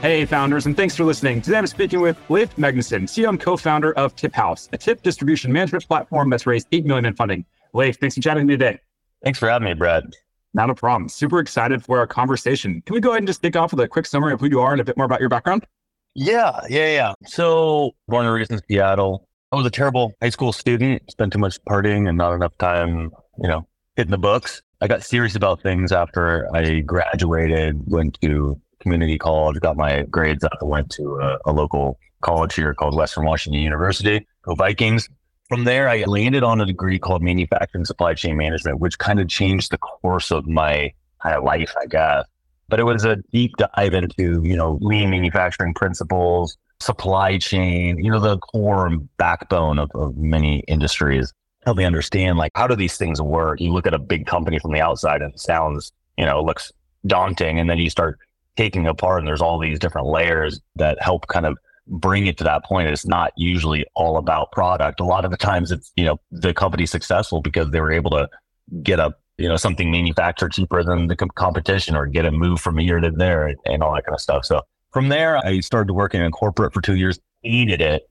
Hey, founders, and thanks for listening. Today I'm speaking with Leif Magnuson, CEO and co-founder of TipHaus, a tip distribution management platform that's raised 8 million in funding. Leif, thanks for chatting with me today. Thanks for having me, Brad. Not a problem. Super excited for our conversation. Can we go ahead and just kick off with a quick summary of who you are and a bit more about your background? Yeah, yeah, yeah. So, born and raised in Seattle. I was a terrible high school student, spent too much partying and not enough time, you know, hitting the books. I got serious about things after I graduated, went to community college, got my grades up, went to a, a local college here called Western Washington University. Go Vikings. From there, I landed on a degree called manufacturing supply chain management, which kind of changed the course of my kind of life, I guess. But it was a deep dive into, you know, lean manufacturing principles, supply chain, you know, the core and backbone of, of many industries. Help me understand, like, how do these things work? You look at a big company from the outside and it sounds, you know, looks daunting. And then you start taking apart and there's all these different layers that help kind of bring it to that point. It's not usually all about product. A lot of the times it's, you know, the company's successful because they were able to get a, you know, something manufactured cheaper than the competition or get it moved from here to there and, and all that kind of stuff. So from there, I started working in corporate for two years, hated it.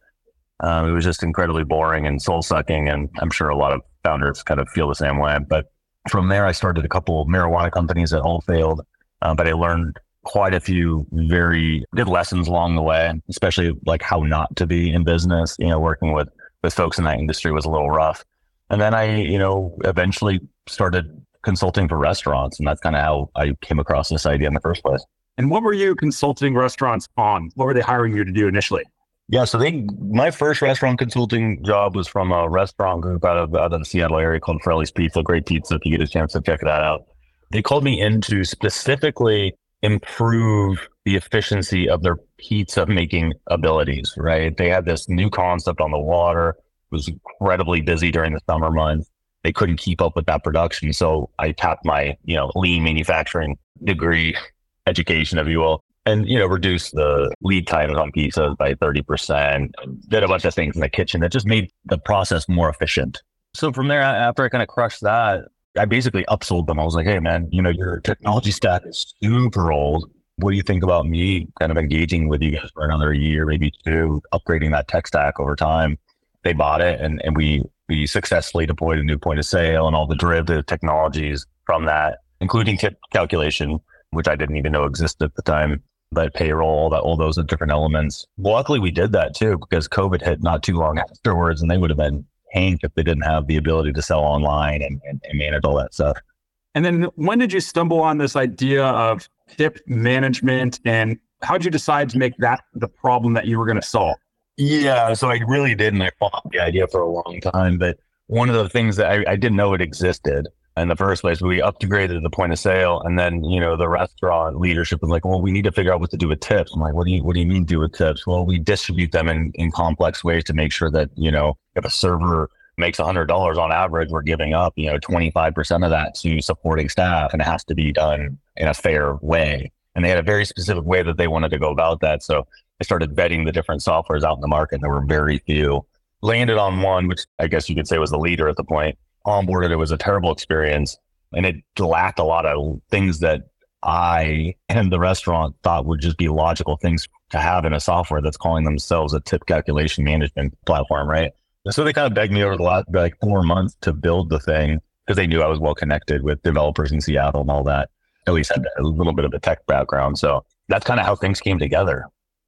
Um, it was just incredibly boring and soul sucking. And I'm sure a lot of founders kind of feel the same way. But from there, I started a couple of marijuana companies that all failed. Uh, but I learned quite a few very good lessons along the way, especially like how not to be in business. You know, working with with folks in that industry was a little rough. And then I, you know, eventually started consulting for restaurants, and that's kind of how I came across this idea in the first place. And what were you consulting restaurants on? What were they hiring you to do initially? Yeah, so they my first restaurant consulting job was from a restaurant group out of out of the Seattle area called Forelli's Pizza. Great pizza if you get a chance to check that out. They called me in to specifically improve the efficiency of their pizza making abilities, right? They had this new concept on the water, was incredibly busy during the summer months. They couldn't keep up with that production. So I tapped my, you know, lean manufacturing degree education, if you will, and, you know, reduced the lead times on pizzas by 30%, did a bunch of things in the kitchen that just made the process more efficient. So from there, after I kind of crushed that, I basically upsold them. I was like, hey, man, you know, your technology stack is super old. What do you think about me kind of engaging with you guys for another year, maybe two, upgrading that tech stack over time? They bought it and, and we, we successfully deployed a new point of sale and all the derivative technologies from that, including tip calculation, which I didn't even know existed at the time, but payroll, that, all those different elements. Luckily, we did that too because COVID hit not too long afterwards, and they would have been tank if they didn't have the ability to sell online and, and, and manage all that stuff. And then when did you stumble on this idea of tip management and how did you decide to make that the problem that you were going to solve? Yeah, so I really didn't. I fought the idea for a long time. But one of the things that I, I didn't know it existed in the first place. We upgraded the point of sale, and then you know the restaurant leadership was like, "Well, we need to figure out what to do with tips." I'm like, "What do you What do you mean do with tips?" Well, we distribute them in in complex ways to make sure that you know if a server makes hundred dollars on average, we're giving up you know twenty five percent of that to supporting staff, and it has to be done in a fair way. And they had a very specific way that they wanted to go about that. So I started vetting the different softwares out in the market. And there were very few. Landed on one, which I guess you could say was the leader at the point onboarded, it was a terrible experience and it lacked a lot of things that I and the restaurant thought would just be logical things to have in a software that's calling themselves a tip calculation management platform, right? So they kind of begged me over the last like four months to build the thing because they knew I was well connected with developers in Seattle and all that. At least had a little bit of a tech background. So that's kind of how things came together.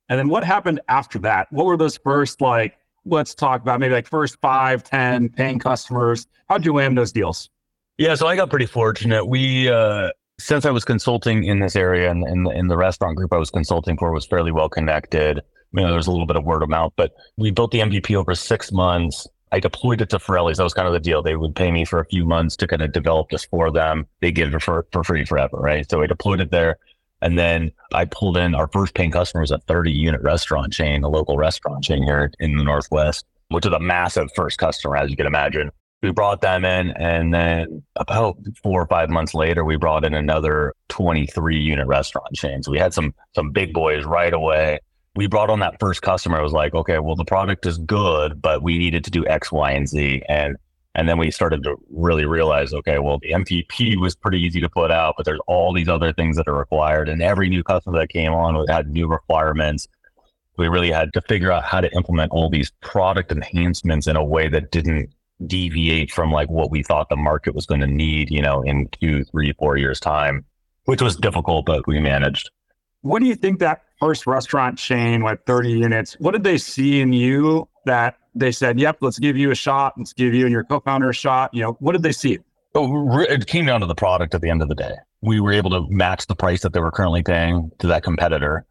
And then what happened after that? What were those first like let's talk about maybe like first five, 10 paying customers. How'd you land those deals? Yeah, so I got pretty fortunate. We, uh, since I was consulting in this area and in, in, in, the restaurant group I was consulting for was fairly well connected. You know, there's a little bit of word of mouth, but we built the MVP over six months. I deployed it to Forelli's. That was kind of the deal. They would pay me for a few months to kind of develop this for them. They give it for, for free forever, right? So I deployed it there And then I pulled in our first paying customer was a 30 unit restaurant chain, a local restaurant chain here in the Northwest, which is a massive first customer, as you can imagine. We brought them in. And then about four or five months later, we brought in another 23 unit restaurant chain. So we had some, some big boys right away. We brought on that first customer. It was like, okay, well, the product is good, but we needed to do X, Y, and Z. And and then we started to really realize, okay, well, the MVP was pretty easy to put out, but there's all these other things that are required. And every new customer that came on had new requirements. We really had to figure out how to implement all these product enhancements in a way that didn't deviate from like what we thought the market was going to need, you know, in two, three, four years time, which was difficult, but we managed. What do you think that first restaurant chain, like 30 units, what did they see in you that they said, "Yep, let's give you a shot. Let's give you and your co-founder a shot." You know, what did they see? Oh, it came down to the product at the end of the day. We were able to match the price that they were currently paying to that competitor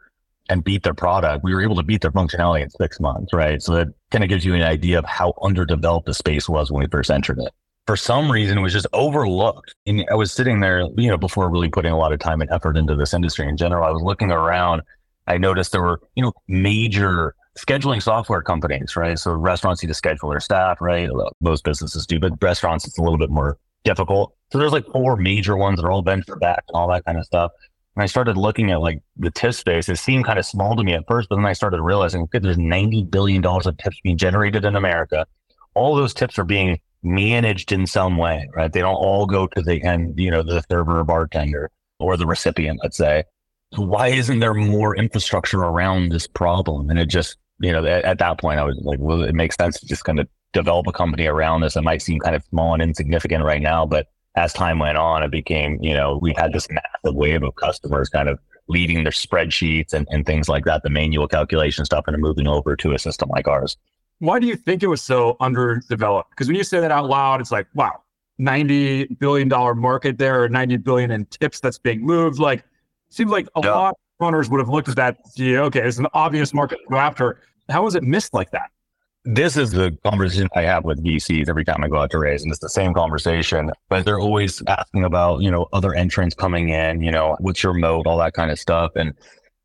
and beat their product. We were able to beat their functionality in six months, right? So that kind of gives you an idea of how underdeveloped the space was when we first entered it. For some reason, it was just overlooked. And I was sitting there, you know, before really putting a lot of time and effort into this industry in general. I was looking around. I noticed there were, you know, major scheduling software companies, right? So restaurants need to schedule their staff, right? Most businesses do, but restaurants, it's a little bit more difficult. So there's like four major ones that are all venture backed and all that kind of stuff. And I started looking at like the tip space. It seemed kind of small to me at first, but then I started realizing, okay, there's $90 billion of tips being generated in America. All those tips are being managed in some way, right? They don't all go to the end, you know, the server or bartender or the recipient, let's say. So why isn't there more infrastructure around this problem? And it just you know, at, at, that point, I was like, well, it makes sense to just kind of develop a company around this. It might seem kind of small and insignificant right now, but as time went on, it became, you know, we had this massive wave of customers kind of leaving their spreadsheets and, and things like that, the manual calculation stuff, and moving over to a system like ours. Why do you think it was so underdeveloped? Because when you say that out loud, it's like, wow, $90 billion market there, or 90 billion in tips that's being moved. Like, seems like a yeah. lot of runners would have looked at that. Yeah, okay, it's an obvious market to go after. How was it missed like that? This is the conversation I have with VCs every time I go out to raise, and it's the same conversation. But they're always asking about, you know, other entrants coming in, you know, what's your moat, all that kind of stuff. And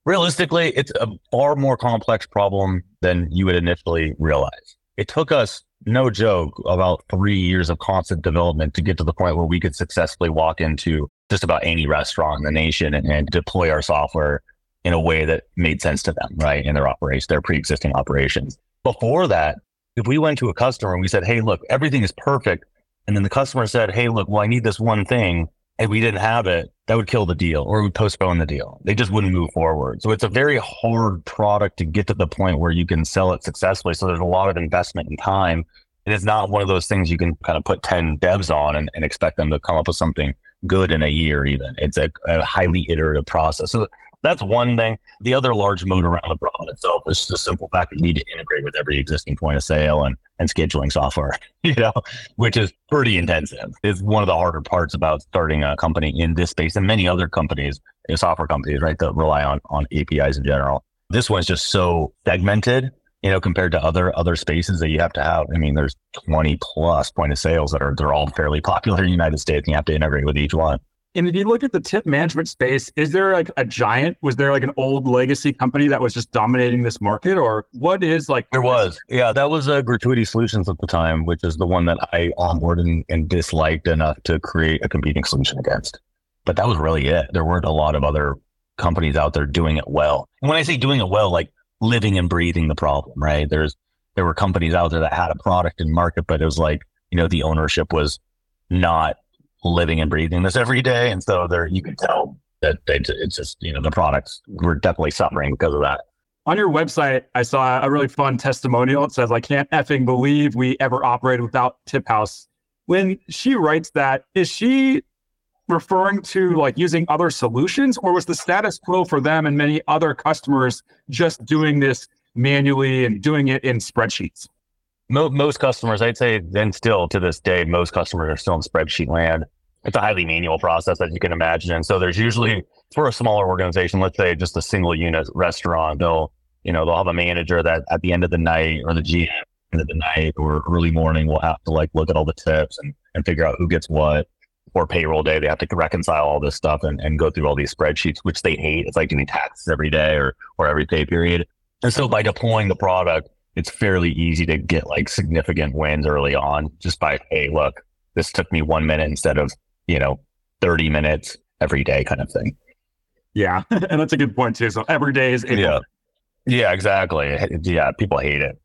realistically, it's a far more complex problem than you would initially realize. It took us, no joke, about three years of constant development to get to the point where we could successfully walk into just about any restaurant in the nation and, and deploy our software in a way that made sense to them, right? In their operations, their pre-existing operations. Before that, if we went to a customer and we said, Hey, look, everything is perfect. And then the customer said, Hey, look, well, I need this one thing. And we didn't have it, that would kill the deal or would postpone the deal. They just wouldn't move forward. So it's a very hard product to get to the point where you can sell it successfully. So there's a lot of investment and time. And it's not one of those things you can kind of put 10 devs on and, and expect them to come up with something good in a year, even. It's a, a highly iterative process. So that's one thing. The other large moat around the problem itself is the simple fact that you need to integrate with every existing point of sale and, and scheduling software, you know, which is pretty intensive. It's one of the harder parts about starting a company in this space and many other companies, uh, software companies, right, that rely on, on APIs in general. This one's just so segmented, you know, compared to other other spaces that you have to have. I mean, there's 20 plus point of sales that are they're all fairly popular in the United States and you have to integrate with each one. And if you look at the tip management space, is there like a giant? Was there like an old legacy company that was just dominating this market, or what is like? There was, yeah, that was a uh, Gratuity Solutions at the time, which is the one that I onboarded and, and disliked enough to create a competing solution against. But that was really it. There weren't a lot of other companies out there doing it well. And when I say doing it well, like living and breathing the problem, right? There's there were companies out there that had a product in market, but it was like you know the ownership was not living and breathing this every day. And so there, you can tell that they, it's just, you know, the products were definitely suffering because of that. On your website, I saw a really fun testimonial. It says, I can't effing believe we ever operated without TipHaus. When she writes that, is she referring to like using other solutions or was the status quo for them and many other customers just doing this manually and doing it in spreadsheets? Most customers, I'd say, then still to this day, most customers are still in spreadsheet land it's a highly manual process as you can imagine. And so there's usually for a smaller organization, let's say just a single unit restaurant, they'll, you know, they'll have a manager that at the end of the night or the GM end of the night or early morning will have to like look at all the tips and, and figure out who gets what. or payroll day, they have to reconcile all this stuff and, and go through all these spreadsheets, which they hate. It's like doing taxes every day or, or every pay period. And so by deploying the product, it's fairly easy to get like significant wins early on just by, hey, look, this took me one minute instead of, you know, 30 minutes every day kind of thing. Yeah. and that's a good point too. So every day is April. Yeah. Yeah, exactly. Yeah. People hate it.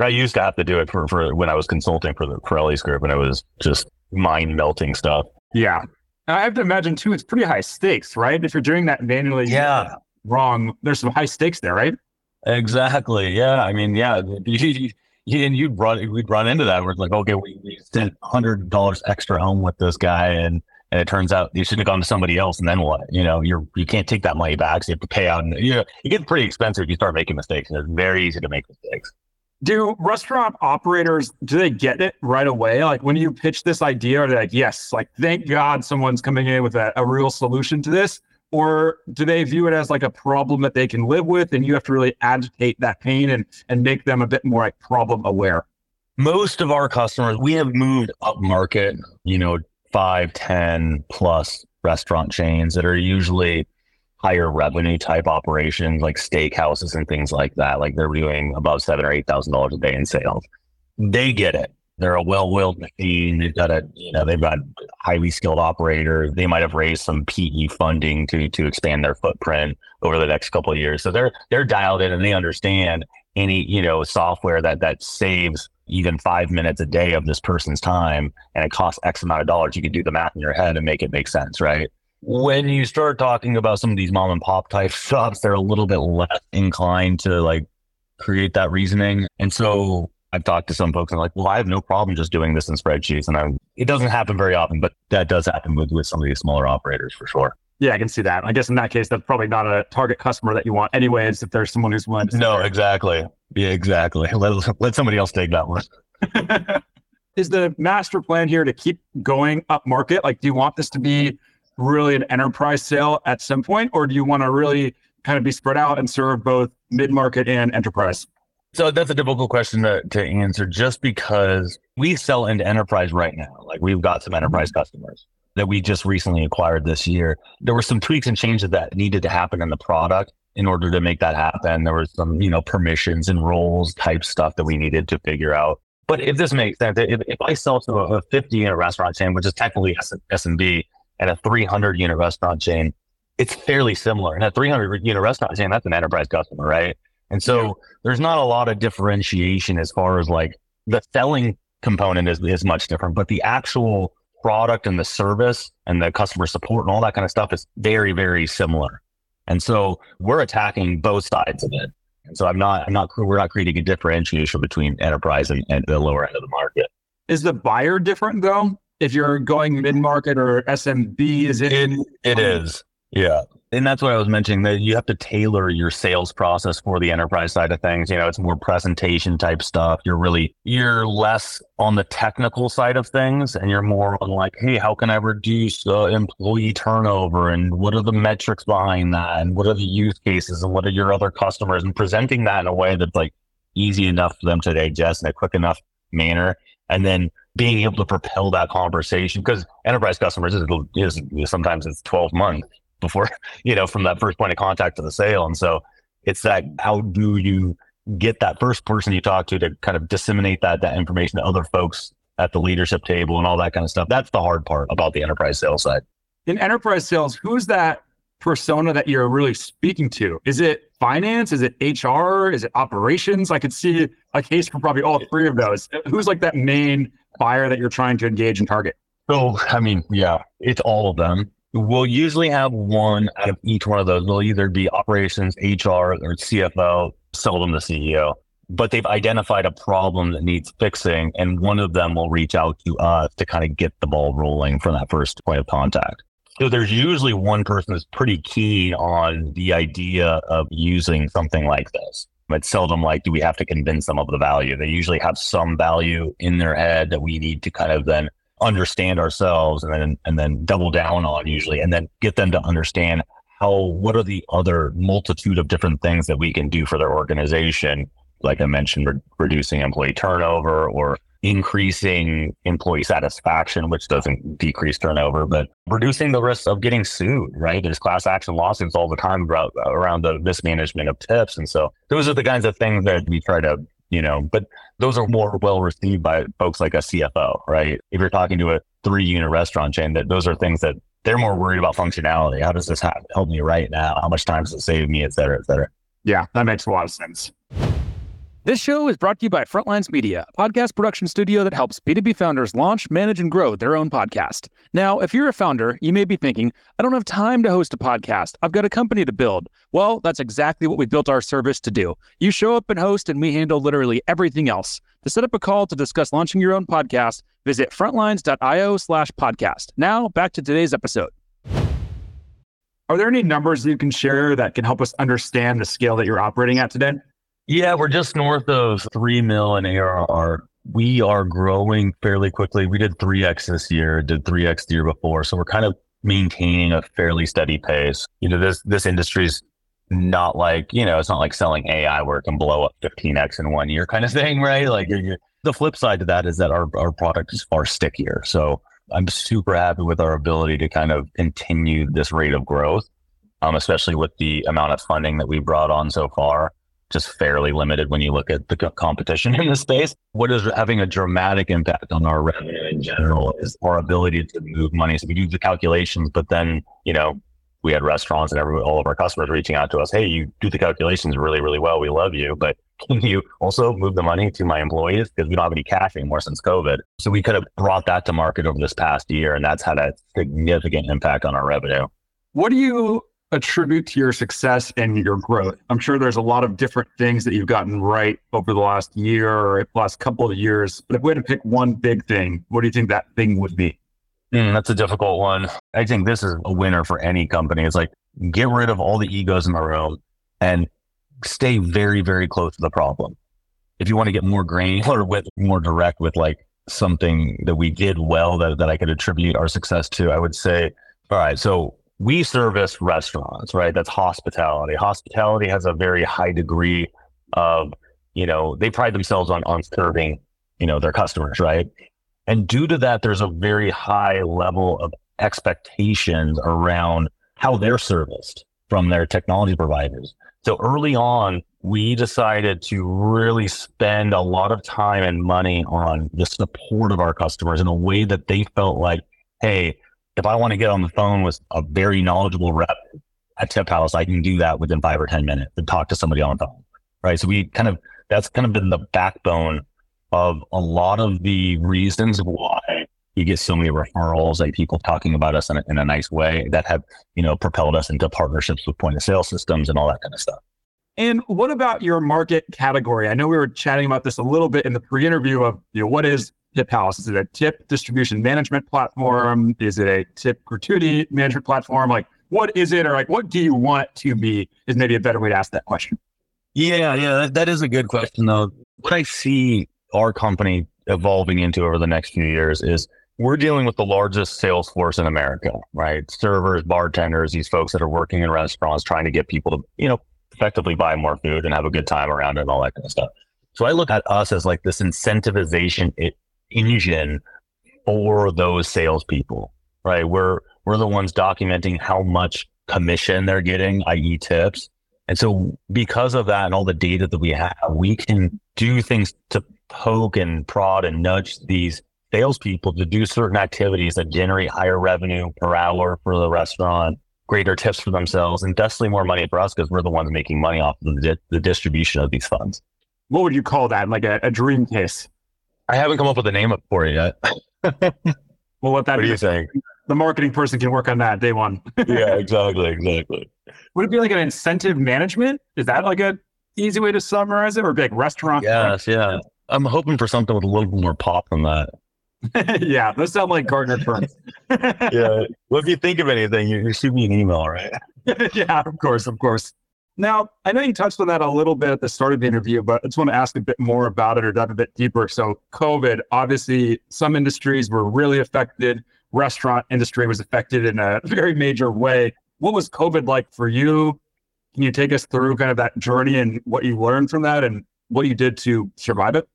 I used to have to do it for, for when I was consulting for the Corelli's group and it was just mind melting stuff. Yeah. And I have to imagine too, it's pretty high stakes, right? If you're doing that manually Yeah. wrong, there's some high stakes there, right? Exactly. Yeah. I mean, yeah. And you'd run, we'd run into that. Where it's like, okay, we, we spent hundred dollars extra home with this guy, and and it turns out you should have gone to somebody else, and then what? You know, you're you can't take that money back, so you have to pay out, and you know, it gets pretty expensive if you start making mistakes, and it's very easy to make mistakes. Do restaurant operators do they get it right away? Like when you pitch this idea, are they like, yes, like thank God someone's coming in with a, a real solution to this? Or do they view it as like a problem that they can live with and you have to really agitate that pain and and make them a bit more like problem aware? Most of our customers, we have moved up market, you know, five, 10 plus restaurant chains that are usually higher revenue type operations like steakhouses and things like that. Like they're doing above seven or eight thousand dollars a day in sales. They get it. They're a well-oiled machine. They've got a, you know, they've got highly skilled operators. They might have raised some PE funding to to expand their footprint over the next couple of years. So they're they're dialed in and they understand any, you know, software that that saves even five minutes a day of this person's time and it costs X amount of dollars. You can do the math in your head and make it make sense, right? when you start talking about some of these mom and pop type shops, they're a little bit less inclined to like create that reasoning. And so I've talked to some folks and like, well, I have no problem just doing this in spreadsheets. And I'm, it doesn't happen very often, but that does happen with, with some of these smaller operators for sure. Yeah, I can see that. I guess in that case, that's probably not a target customer that you want, anyways. If there's someone who's willing to, no, exactly, yeah, exactly. Let let somebody else take that one. Is the master plan here to keep going up market? Like, do you want this to be really an enterprise sale at some point, or do you want to really kind of be spread out and serve both mid market and enterprise? So that's a difficult question to, to answer just because we sell into enterprise right now. Like we've got some enterprise mm-hmm. customers that we just recently acquired this year. There were some tweaks and changes that needed to happen in the product in order to make that happen. There were some, you know, permissions and roles type stuff that we needed to figure out. But if this makes sense, if, if I sell to a 50 unit restaurant chain, which is technically SMB, and a 300 unit restaurant chain, it's fairly similar. And a 300 unit restaurant chain, that's an enterprise customer, right? And so yeah. there's not a lot of differentiation as far as like the selling component is, is much different, but the actual product and the service and the customer support and all that kind of stuff is very, very similar. And so we're attacking both sides of it. And so I'm not, I'm not, we're not creating a differentiation between enterprise and, and the lower end of the market. Is the buyer different though? if you're going mid market or SMB, is it? It, it is. Yeah. And that's what I was mentioning that you have to tailor your sales process for the enterprise side of things. You know, it's more presentation type stuff. You're really, you're less on the technical side of things and you're more on like, hey, how can I reduce uh, employee turnover? And what are the metrics behind that? And what are the use cases? And what are your other customers? And presenting that in a way that's like easy enough for them to digest in a quick enough manner. And then being able to propel that conversation because enterprise customers is, is, sometimes it's 12 months before you know from that first point of contact to the sale. And so it's that how do you get that first person you talk to to kind of disseminate that that information to other folks at the leadership table and all that kind of stuff? That's the hard part about the enterprise sales side. In enterprise sales who's that persona that you're really speaking to? Is it finance? Is it hr is it operations? I could see a case for probably all three of those. Who's like that main buyer that you're trying to engage and target? So, I mean, yeah, it's all of them. We'll usually have one out of each one of those. They'll either be operations, HR, or CFO, seldom the CEO. But they've identified a problem that needs fixing, and one of them will reach out to us to kind of get the ball rolling from that first point of contact. So there's usually one person that's pretty keen on the idea of using something like this. It's seldom like, do we have to convince them of the value? They usually have some value in their head that we need to kind of then understand ourselves and then and then double down on usually and then get them to understand how what are the other multitude of different things that we can do for their organization like i mentioned re- reducing employee turnover or increasing employee satisfaction, which doesn't decrease turnover, but reducing the risk of getting sued, right? There's class action lawsuits all the time about, around the mismanagement of tips. And so those are the kinds of things that we try to, you know, but those are more well received by folks like a CFO, right? If you're talking to a three unit restaurant chain, that those are things that they're more worried about functionality. How does this help me right now? How much time does it save me, et cetera, et cetera? Yeah, that makes a lot of sense. This show is brought to you by Frontlines Media, a podcast production studio that helps B2B founders launch, manage, and grow their own podcast. Now, if you're a founder, you may be thinking, I don't have time to host a podcast. I've got a company to build. Well, that's exactly what we built our service to do. You show up and host, and we handle literally everything else. To set up a call to discuss launching your own podcast, visit frontlines.io slash podcast. Now, back to today's episode. Are there any numbers you can share that can help us understand the scale that you're operating at today? Yeah, we're just north of 3 mil in ARR. We are growing fairly quickly. We did 3x this year, did 3x the year before. So we're kind of maintaining a fairly steady pace. You know, this this industry's not like, you know, it's not like selling AI where it can blow up 15x in one year kind of thing, right? Like you're, you're, the flip side to that is that our, our product is far stickier. So I'm super happy with our ability to kind of continue this rate of growth, um, especially with the amount of funding that we brought on so far just fairly limited when you look at the competition in the space. What is having a dramatic impact on our revenue in general is our ability to move money. So we do the calculations, but then, you know, we had restaurants and every, all of our customers reaching out to us. Hey, you do the calculations really, really well. We love you, but can you also move the money to my employees? Because we don't have any cash anymore since COVID. So we could have brought that to market over this past year, and that's had a significant impact on our revenue. What do you attribute to your success and your growth? I'm sure there's a lot of different things that you've gotten right over the last year or last couple of years. But if we had to pick one big thing, what do you think that thing would be? Mm, that's a difficult one. I think this is a winner for any company. It's like get rid of all the egos in the room and stay very, very close to the problem. If you want to get more granular with more direct with like something that we did well that, that I could attribute our success to, I would say, all right, so we service restaurants, right? That's hospitality. Hospitality has a very high degree of, you know, they pride themselves on on serving, you know, their customers, right? And due to that, there's a very high level of expectations around how they're serviced from their technology providers. So early on, we decided to really spend a lot of time and money on the support of our customers in a way that they felt like, hey, if I want to get on the phone with a very knowledgeable rep at TipHaus, I can do that within five or 10 minutes and talk to somebody on the phone. Right. So we kind of, that's kind of been the backbone of a lot of the reasons why you get so many referrals, like people talking about us in a, in a nice way that have, you know, propelled us into partnerships with point of sale systems and all that kind of stuff. And what about your market category? I know we were chatting about this a little bit in the pre-interview of, you know, what is TipHaus? Is it a tip distribution management platform? Is it a tip gratuity management platform? Like, what is it, or like, what do you want to be? Is maybe a better way to ask that question. Yeah, yeah, that, is a good question though. What I see our company evolving into over the next few years is we're dealing with the largest sales force in America, right? Servers, bartenders, these folks that are working in restaurants trying to get people to, you know, effectively buy more food and have a good time around it and all that kind of stuff. So I look at us as like this incentivization engine for those salespeople, right? We're we're the ones documenting how much commission they're getting, i.e., tips. And so because of that and all the data that we have, we can do things to poke and prod and nudge these salespeople to do certain activities that generate higher revenue per hour for the restaurant, greater tips for themselves, and definitely more money for us because we're the ones making money off of the, the distribution of these funds. What would you call that? Like a, a dream case? I haven't come up with a name up for it yet. well, what that what are you saying? The marketing person can work on that day one. yeah, exactly, exactly. Would it be like an incentive management? Is that like a easy way to summarize it, or big restaurant? Yes, yeah. I'm hoping for something with a little bit more pop than that. yeah, those sound like Gartner terms. yeah. Well, if you think of anything, you, you shoot me an email, right? yeah, of course, of course. Now, I know you touched on that a little bit at the start of the interview, but I just want to ask a bit more about it or dive a bit deeper. So, COVID, obviously, some industries were really affected. Restaurant industry was affected in a very major way. What was COVID like for you? Can you take us through kind of that journey and what you learned from that and what you did to survive it?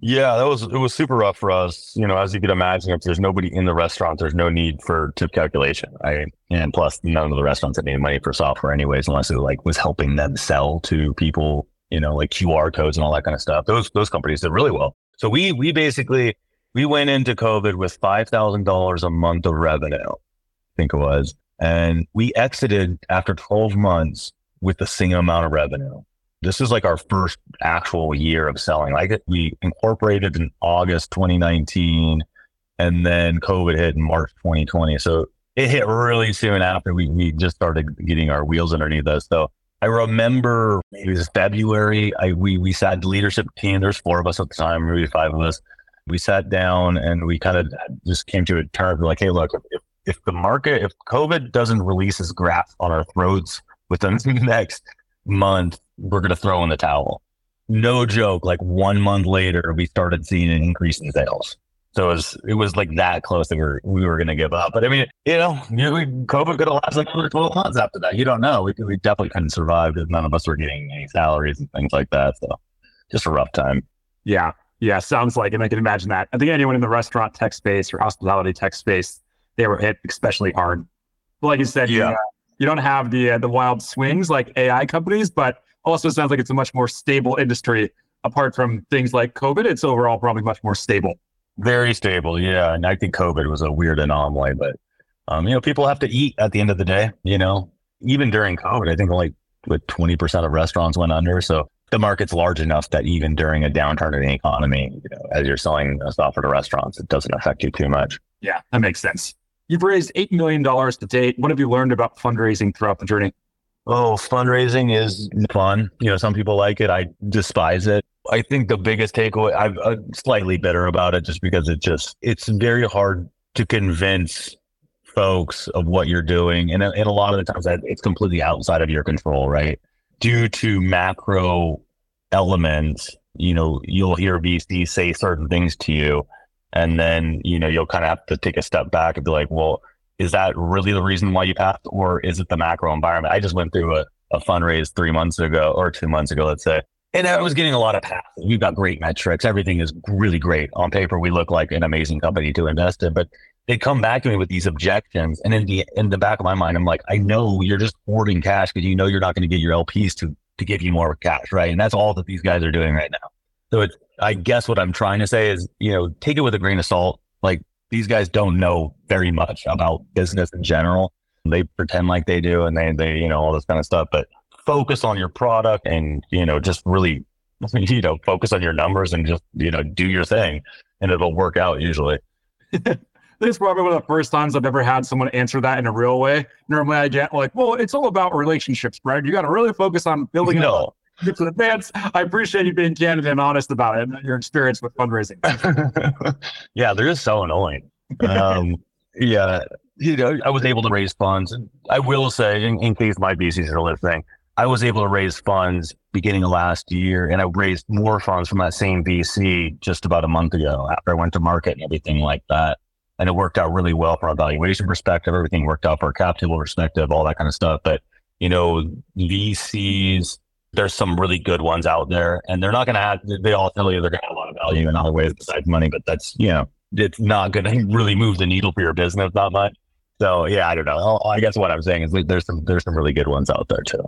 Yeah, that was it was super rough for us. You know, as you could imagine, if there's nobody in the restaurant, there's no need for tip calculation. I and plus none of the restaurants had any money for software anyways, unless it like was helping them sell to people, you know, like QR codes and all that kind of stuff. Those those companies did really well. So we we basically we went into COVID with five thousand dollars a month of revenue, I think it was. And we exited after 12 months with the same amount of revenue. This is like our first actual year of selling. Like we incorporated in August 2019 and then COVID hit in March 2020. So it hit really soon after we, we just started getting our wheels underneath us. So I remember it was February. I, we, we sat the leadership team. There's four of us at the time, maybe five of us. We sat down and we kind of just came to a term like, Hey, look, if, if the market, if COVID doesn't release its grasp on our throats within the next month, we're going to throw in the towel. No joke. Like one month later, we started seeing an increase in sales. So it was it was like that close that we were we were going to give up. But I mean, you know, you we, COVID could have lasted another twelve months after that. You don't know. We we definitely couldn't survive because none of us were getting any salaries and things like that. So just a rough time. Yeah, yeah, sounds like, and I can imagine that. I think anyone in the restaurant tech space or hospitality tech space, they were hit especially hard. Like you said, yeah. you, uh, you don't have the uh, the wild swings like AI companies, but also it sounds like it's a much more stable industry. Apart from things like COVID, it's overall probably much more stable. Very stable, yeah. And I think COVID was a weird anomaly, but um, you know, people have to eat at the end of the day. You know, even during COVID, I think only with twenty percent of restaurants went under. So the market's large enough that even during a downturn in the economy, you know, as you're selling a software to restaurants, it doesn't affect you too much. Yeah, that makes sense. You've raised $8 million to date. What have you learned about fundraising throughout the journey? Oh, fundraising is fun. You know, some people like it. I despise it. I think the biggest takeaway, I'm, I'm slightly bitter about it just because it just, it's very hard to convince folks of what you're doing. And, uh, and a lot of the times it's completely outside of your control, right? Due to macro elements, you know, you'll hear VC say certain things to you. And then, you know, you'll kind of have to take a step back and be like, well, is that really the reason why you passed or is it the macro environment? I just went through a, a fundraise three months ago or two months ago, let's say. And I was getting a lot of passes. We've got great metrics. Everything is really great. On paper, we look like an amazing company to invest in, but they come back to me with these objections. And in the in the back of my mind, I'm like, I know you're just hoarding cash because you know you're not going to get your LPs to to give you more cash, right? And that's all that these guys are doing right now. So it's I guess what I'm trying to say is, you know, take it with a grain of salt. Like these guys don't know very much about business in general. They pretend like they do and they, they, you know, all this kind of stuff, but focus on your product and, you know, just really, you know, focus on your numbers and just, you know, do your thing and it'll work out usually. this is probably one of the first times I've ever had someone answer that in a real way. Normally I get like, well, it's all about relationships, right? You got to really focus on building no the. I appreciate you being candid and honest about it and your experience with fundraising. yeah, they're just so annoying. Um, yeah, you know, I was able to raise funds. I will say, in, in case my VCs are listening, I was able to raise funds beginning of last year, and I raised more funds from that same VC just about a month ago after I went to market and everything like that. And it worked out really well from a valuation perspective. Everything worked out for a cap table perspective, all that kind of stuff. But you know, VCs there's some really good ones out there, and they're not going to have. They all tell you they're going to have a lot of value in other ways besides money, but that's you know it's not going to really move the needle for your business that much. So yeah, I don't know. I guess what I'm saying is there's some there's some really good ones out there too.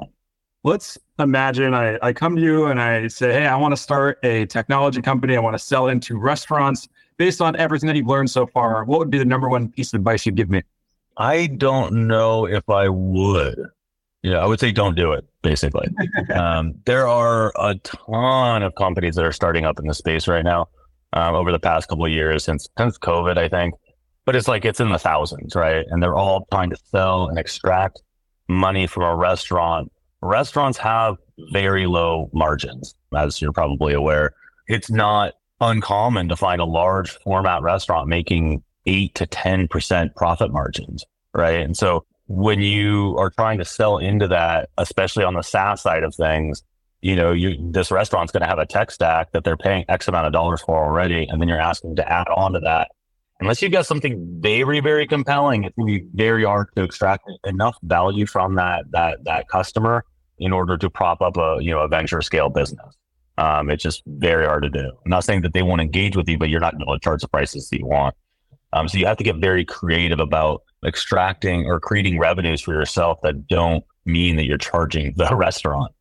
Let's imagine I, I come to you and I say, hey, I want to start a technology company. I want to sell into restaurants. Based on everything that you've learned so far, what would be the number one piece of advice you'd give me? I don't know if I would. Yeah, I would say don't do it, basically. um, there are a ton of companies that are starting up in the space right now um, over the past couple of years since, since COVID, I think. But it's like it's in the thousands, right? And they're all trying to sell and extract money from a restaurant. Restaurants have very low margins, as you're probably aware. It's not uncommon to find a large format restaurant making eight to 10% profit margins, right? And so when you are trying to sell into that, especially on the SaaS side of things, you know, you, this restaurant's going to have a tech stack that they're paying X amount of dollars for already. And then you're asking to add on to that. Unless you've got something very, very compelling, it's going to be very hard to extract enough value from that, that, that customer in order to prop up a, you know, a venture scale business. Um, it's just very hard to do. I'm not saying that they won't engage with you, but you're not going to charge the prices that you want. Um, so you have to get very creative about extracting or creating revenues for yourself that don't mean that you're charging the restaurant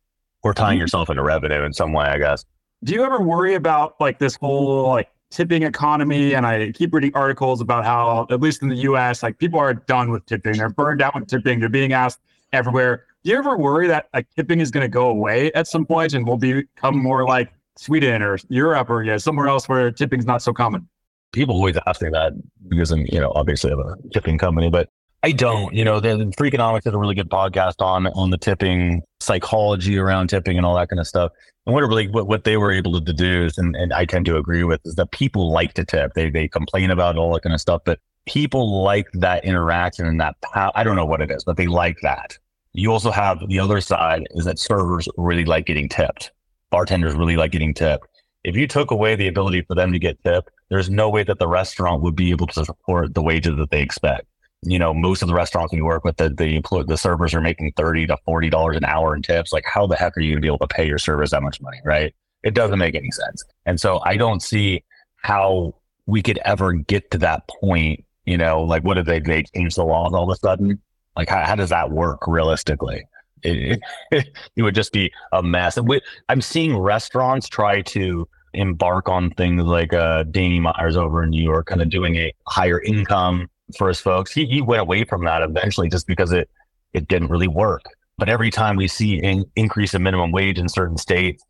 or tying mm-hmm. yourself into revenue in some way, I guess. Do you ever worry about like this whole like tipping economy? And I keep reading articles about how, at least in the US, like people are done with tipping. They're burned out with tipping. They're being asked everywhere. Do you ever worry that like tipping is going to go away at some point and will become more like Sweden or Europe or yeah, somewhere else where tipping is not so common? People always ask me that because I'm, you know, obviously I have a tipping company, but I don't. You know, the, Freakonomics has a really good podcast on on the tipping psychology around tipping and all that kind of stuff. And what really what, what they were able to do is, and, and I tend to agree with, is that people like to tip. They they complain about all that kind of stuff, but people like that interaction and that I don't know what it is, but they like that. You also have the other side is that servers really like getting tipped. Bartenders really like getting tipped. If you took away the ability for them to get tipped, there's no way that the restaurant would be able to support the wages that they expect. You know, most of the restaurants we work with, the the, the servers are making thirty to forty dollars an hour in tips. Like, how the heck are you going to be able to pay your servers that much money, right? It doesn't make any sense. And so, I don't see how we could ever get to that point. You know, like what if they they change the laws all of a sudden? Like, how, how does that work realistically? It, it, it would just be a mess. I'm seeing restaurants try to embark on things like uh, Danny Myers over in New York, kind of doing a higher income for his folks. He, he went away from that eventually just because it it didn't really work. But every time we see an increase in minimum wage in certain states,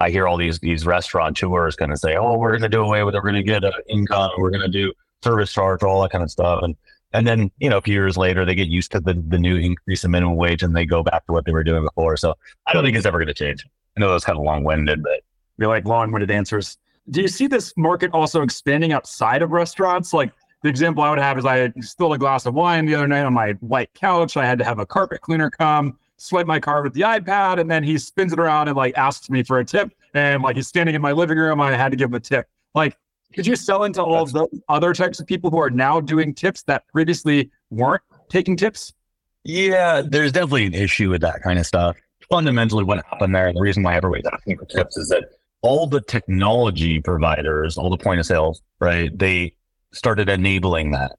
I hear all these these restaurateurs kind of say, "Oh, we're going to do away with it. We're going to get an income. We're going to do service charge, all that kind of stuff." And and then, you know, a few years later, they get used to the, the new increase in minimum wage and they go back to what they were doing before. So I don't think it's ever going to change. I know that was kind of long winded, but. We like long winded answers. Do you see this market also expanding outside of restaurants? Like the example I would have is I spilled a glass of wine the other night on my white couch. I had to have a carpet cleaner come swipe my card with the iPad, and then he spins it around and like asks me for a tip. And like he's standing in my living room, I had to give him a tip. Like could you sell into all of those other types of people who are now doing tips that previously weren't taking tips? Yeah, there's definitely an issue with that kind of stuff. Fundamentally, what happened there, and the reason why everybody's asking for tips is that all the technology providers, all the point of sales, right? They started enabling that.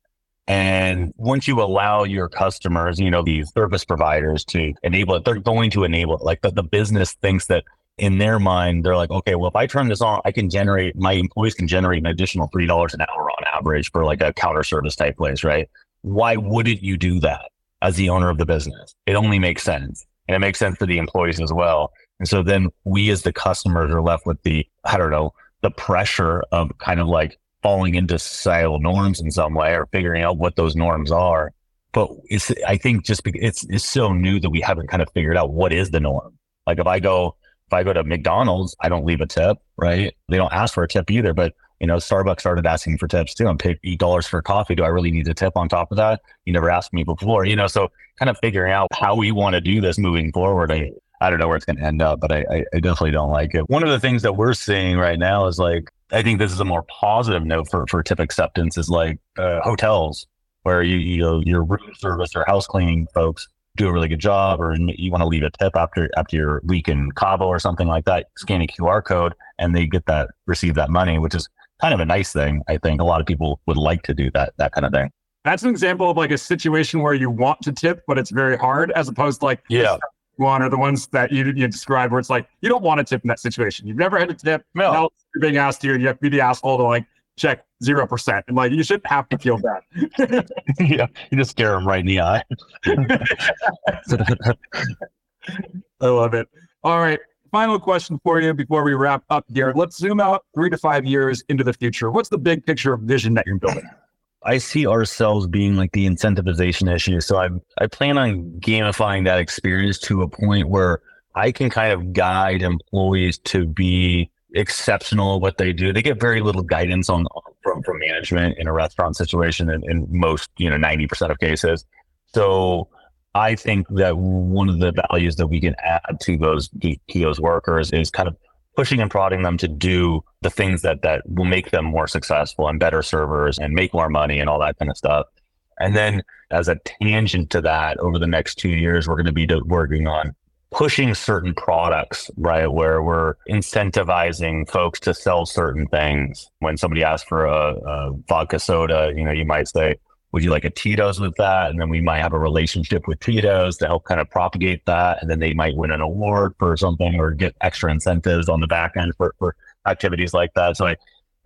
And once you allow your customers, you know, these service providers to enable it, they're going to enable it. Like the, the business thinks that in their mind, they're like, okay, well, if I turn this on, I can generate, my employees can generate an additional $3 an hour on average for like a counter service type place, right? Why wouldn't you do that as the owner of the business? It only makes sense. And it makes sense for the employees as well. And so then we as the customers are left with the, I don't know, the pressure of kind of like falling into societal norms in some way or figuring out what those norms are. But it's, I think just because it's, it's so new that we haven't kind of figured out what is the norm. Like if I go if I go to McDonald's, I don't leave a tip, right? They don't ask for a tip either. But you know, Starbucks started asking for tips too. I'm paying eight dollars for coffee. Do I really need a tip on top of that? You never asked me before, you know. So kind of figuring out how we want to do this moving forward. I I don't know where it's going to end up, but I, I, I definitely don't like it. One of the things that we're seeing right now is like I think this is a more positive note for for tip acceptance is like uh, hotels where you you know your room service or house cleaning folks do a really good job or you want to leave a tip after after your week in Cabo or something like that, scan a QR code and they get that receive that money, which is kind of a nice thing. I think a lot of people would like to do that that kind of thing. That's an example of like a situation where you want to tip, but it's very hard, as opposed to like yeah. One are the ones that you you describe where it's like you don't want to tip in that situation. You've never had to tip. No. Now you're being asked here, you have to be the asshole to like check zero percent, and like you shouldn't have to feel bad. yeah, you just scare them right in the eye. I love it. All right, final question for you before we wrap up here. Let's zoom out three to five years into the future. What's the big picture of vision that you're building? I see ourselves being like the incentivization issue. So I I plan on gamifying that experience to a point where I can kind of guide employees to be exceptional at what they do. They get very little guidance on from from management in a restaurant situation in, in most, you know, 90% of cases. So I think that one of the values that we can add to those POS workers is kind of pushing and prodding them to do the things that that will make them more successful and better servers and make more money and all that kind of stuff. And then as a tangent to that, over the next two years, we're going to be working on pushing certain products, right? Where we're incentivizing folks to sell certain things. When somebody asks for a, a, vodka soda, you know, you might say, would you like a Tito's with that? And then we might have a relationship with Tito's to help kind of propagate that. And then they might win an award for something or get extra incentives on the back end for, for activities like that. So I,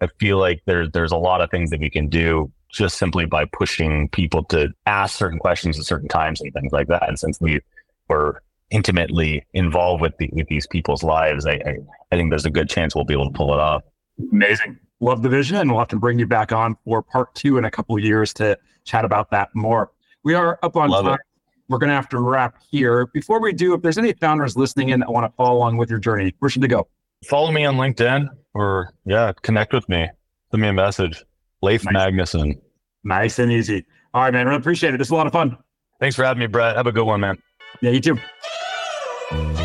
I feel like there's there's a lot of things that we can do just simply by pushing people to ask certain questions at certain times and things like that. And since we were intimately involved with the, with these people's lives, I, I, I think there's a good chance we'll be able to pull it off. Amazing. Love the vision. And we'll have to bring you back on for part two in a couple years to chat about that more. We are up on Love time. it. We're going to have to wrap here. Before we do, if there's any founders listening in that want to follow along with your journey, where should they go? Follow me on LinkedIn or yeah, connect with me. Send me a message. Leif Nice. Magnuson. Nice and easy. All right, man. Really appreciate it. It's a lot of fun. Thanks for having me, Brett. Have a good one, man. Yeah, you too.